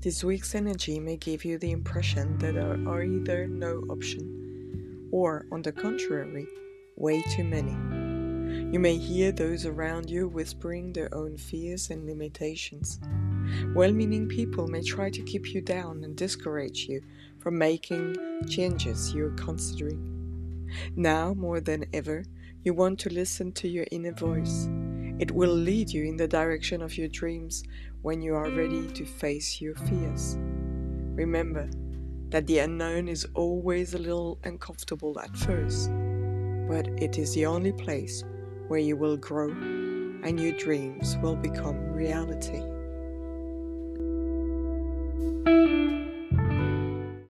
This week's energy may give you the impression that there are either no option or, on the contrary, way too many. You may hear those around you whispering their own fears and limitations. Well meaning people may try to keep you down and discourage you from making changes you're considering. Now, more than ever, you want to listen to your inner voice. It will lead you in the direction of your dreams when you are ready to face your fears. Remember that the unknown is always a little uncomfortable at first, but it is the only place where you will grow and your dreams will become reality.